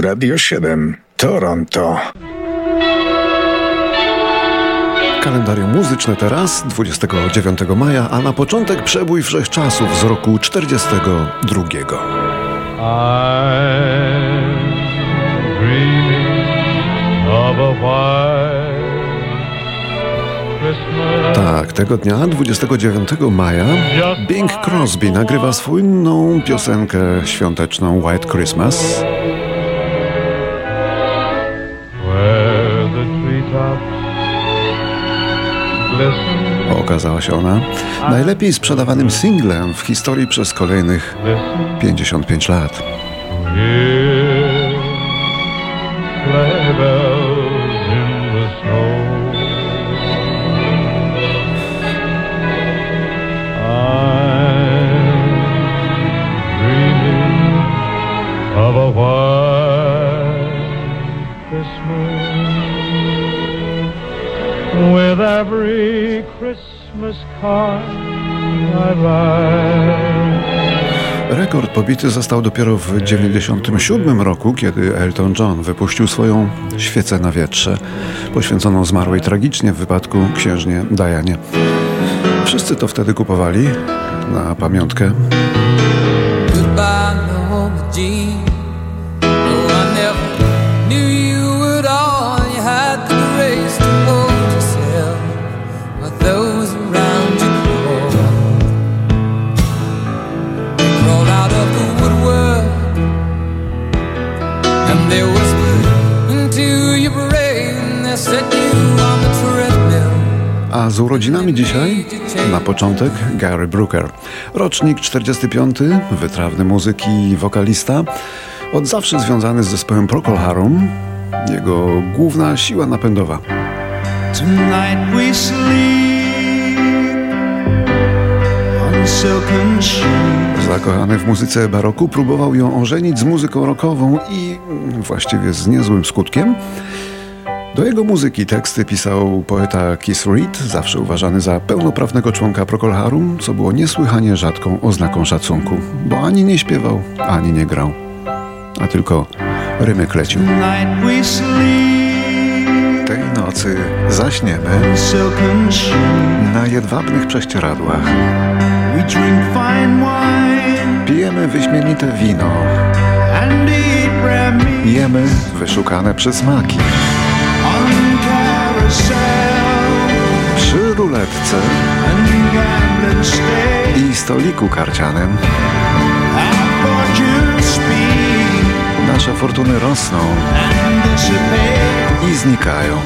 Radio 7, Toronto. Kalendarium muzyczne teraz, 29 maja, a na początek przebój wszechczasów z roku 42. Tak, tego dnia, 29 maja, Bing Crosby nagrywa słynną piosenkę świąteczną White Christmas. Okazała się ona najlepiej sprzedawanym singlem w historii przez kolejnych 55 lat. Rekord pobity został dopiero w 1997 roku, kiedy Elton John wypuścił swoją świecę na wietrze, poświęconą zmarłej tragicznie w wypadku księżnie Dianie. Wszyscy to wtedy kupowali na pamiątkę. A z urodzinami dzisiaj na początek Gary Brooker. Rocznik 45, wytrawny muzyk i wokalista, od zawsze związany z zespołem Procol Harum, jego główna siła napędowa. Tonight we sleep Zakochany w muzyce baroku, próbował ją ożenić z muzyką rockową i właściwie z niezłym skutkiem. Do jego muzyki teksty pisał poeta Keith Reed, zawsze uważany za pełnoprawnego członka Procol Harum, co było niesłychanie rzadką oznaką szacunku, bo ani nie śpiewał, ani nie grał, a tylko rymy klecił. Tej nocy zaśniemy na jedwabnych prześcieradłach. Pijemy wyśmienite wino. Jemy wyszukane przysmaki. Przy ruletce i stoliku karcianym. Nasze fortuny rosną i znikają.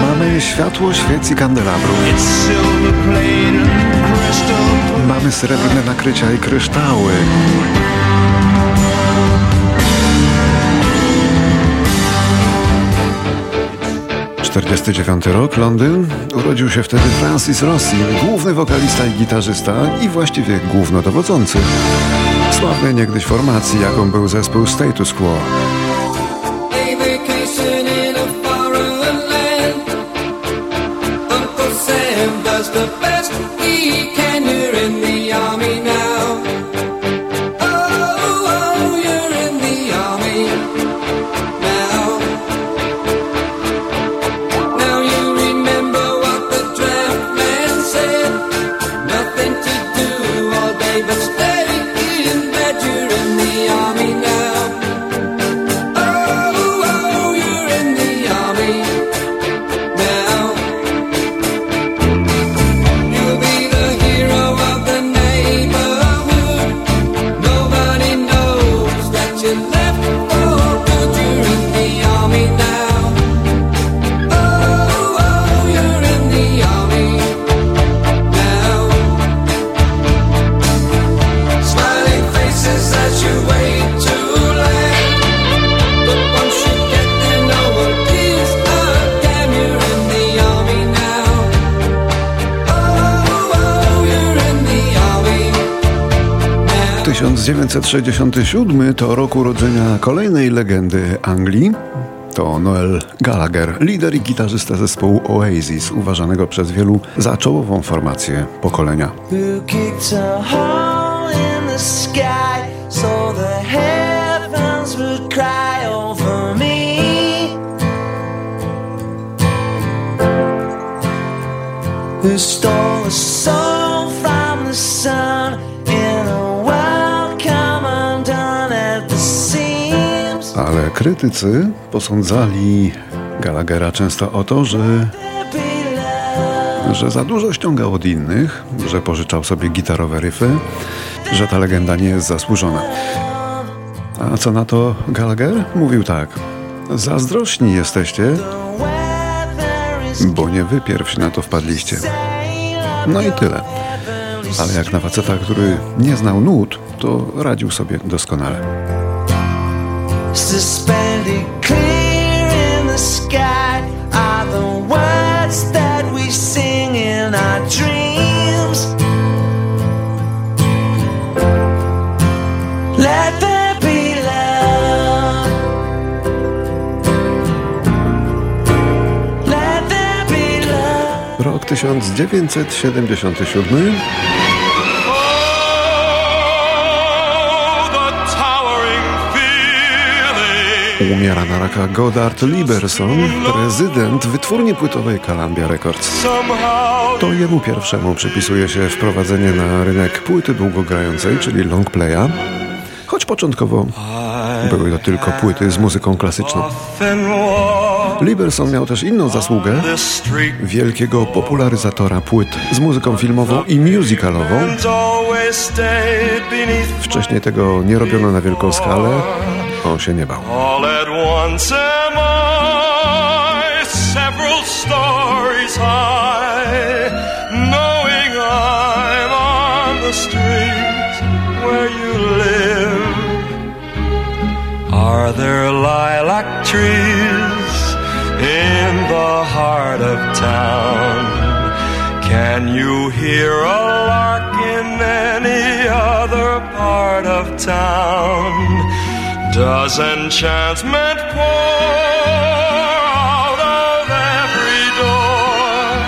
Mamy światło świec i kandelabrów. Mamy srebrne nakrycia i kryształy. 49 rok, Londyn. Urodził się wtedy Francis Rossi, główny wokalista i gitarzysta i właściwie głównodowodzący sławnej niegdyś formacji, jaką był zespół Status Quo. The best he can. You're in the army now. 1967 to rok urodzenia kolejnej legendy Anglii. To Noel Gallagher, lider i gitarzysta zespołu Oasis, uważanego przez wielu za czołową formację pokolenia. stole a soul krytycy posądzali Gallaghera często o to, że że za dużo ściągał od innych, że pożyczał sobie gitarowe ryfy, że ta legenda nie jest zasłużona. A co na to Gallagher? Mówił tak. Zazdrośni jesteście, bo nie wy pierwsi na to wpadliście. No i tyle. Ale jak na faceta, który nie znał nut, to radził sobie doskonale. Suspended clear in the sky are the words that we sing in our dreams. Let there be love. Let there be love. Rok 1977. Umiera na raka Godard Liberson, prezydent wytwórni płytowej Columbia Records. To jemu pierwszemu przypisuje się wprowadzenie na rynek płyty długogrającej, czyli long playa, choć początkowo były to tylko płyty z muzyką klasyczną. Liberson miał też inną zasługę wielkiego popularyzatora płyt z muzyką filmową i musicalową. Wcześniej tego nie robiono na wielką skalę, All at once am I several stories high, knowing I'm on the street where you live. Are there lilac trees in the heart of town? Can you hear a lark in any other part of town? Does enchantment pour out of every door?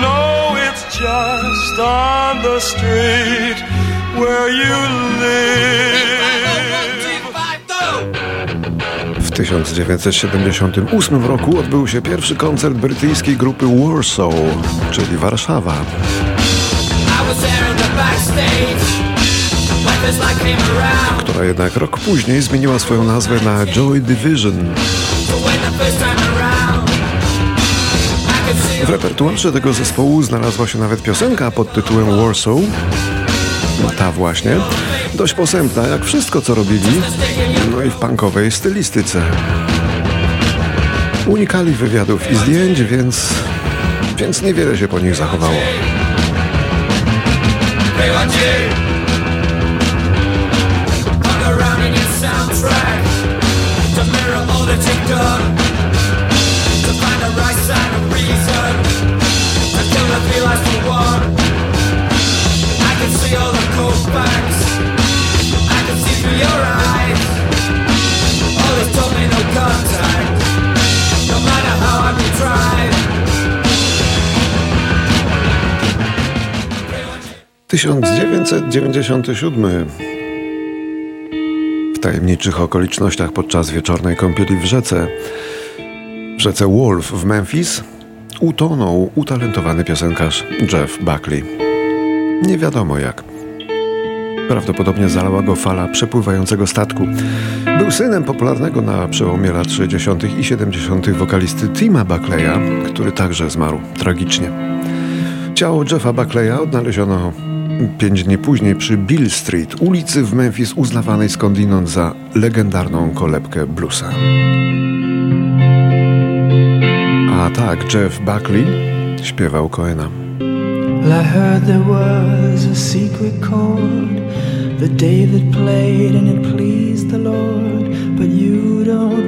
No, it's just on the street where you live. W 1978 roku odbył się pierwszy koncert brytyjskiej grupy Warsaw, czyli Warszawa. I was there in the backstage która jednak rok później zmieniła swoją nazwę na Joy Division. W repertuarze tego zespołu znalazła się nawet piosenka pod tytułem Warsaw. Ta właśnie. Dość posępna, jak wszystko co robili, no i w punkowej stylistyce. Unikali wywiadów i zdjęć, więc, więc niewiele się po nich zachowało. To find the right side of reason. To kill the. I can see all the cold facts. I can see through your eyes. All no. No matter how I may try. 1997. W tajemniczych okolicznościach podczas wieczornej kąpieli w rzece, w rzece Wolf w Memphis, utonął utalentowany piosenkarz Jeff Buckley. Nie wiadomo jak. Prawdopodobnie zalała go fala przepływającego statku. Był synem popularnego na przełomie lat 60. i 70. wokalisty Tima Buckleya, który także zmarł tragicznie. Ciało Jeffa Buckleya odnaleziono pięć dni później przy Bill Street, ulicy w Memphis uznawanej skądinąd za legendarną kolebkę bluesa. A tak, Jeff Buckley śpiewał Coena. Well, I heard there was a secret chord that David played and it pleased the Lord. But you don't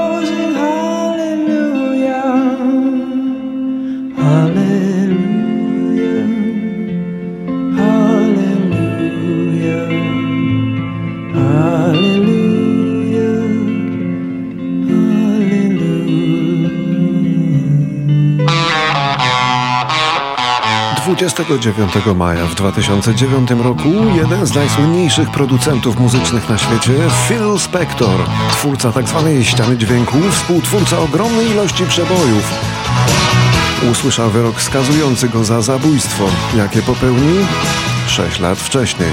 29 maja w 2009 roku jeden z najsłynniejszych producentów muzycznych na świecie, Phil Spector, twórca tzw. Tak ściany dźwięku, współtwórca ogromnej ilości przebojów, usłyszał wyrok skazujący go za zabójstwo, jakie popełnił 6 lat wcześniej.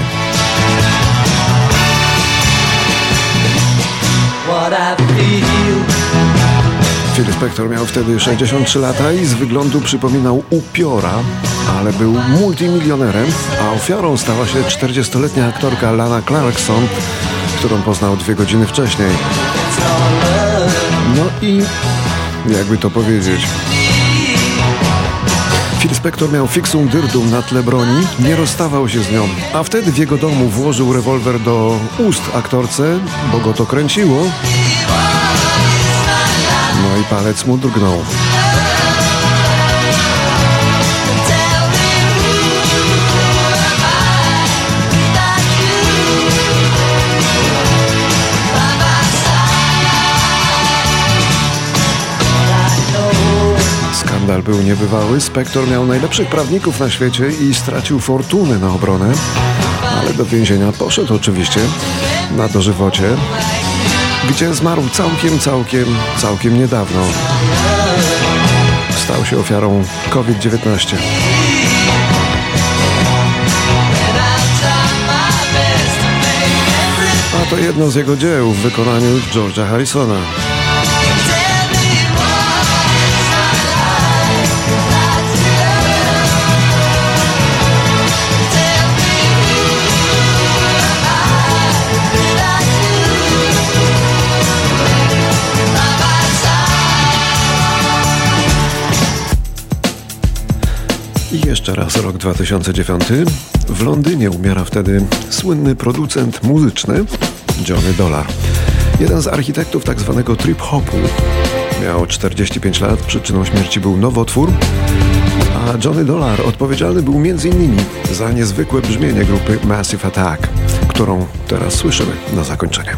Phil Spector miał wtedy 63 lata i z wyglądu przypominał upiora, ale był multimilionerem, a ofiarą stała się 40-letnia aktorka Lana Clarkson, którą poznał dwie godziny wcześniej. No i jakby to powiedzieć. Phil Spector miał fixum dyrdum na tle broni, nie rozstawał się z nią, a wtedy w jego domu włożył rewolwer do ust aktorce, bo go to kręciło. No i palec mu drgnął. Skandal był niebywały. Spektor miał najlepszych prawników na świecie i stracił fortunę na obronę, ale do więzienia poszedł oczywiście na dożywocie gdzie zmarł całkiem, całkiem, całkiem niedawno. Stał się ofiarą COVID-19. A to jedno z jego dzieł w wykonaniu George'a Harrisona. I jeszcze raz rok 2009. W Londynie umiera wtedy słynny producent muzyczny Johnny Dollar. Jeden z architektów tak zwanego trip-hopu. Miał 45 lat, przyczyną śmierci był nowotwór, a Johnny Dollar odpowiedzialny był m.in. za niezwykłe brzmienie grupy Massive Attack, którą teraz słyszymy na zakończenie.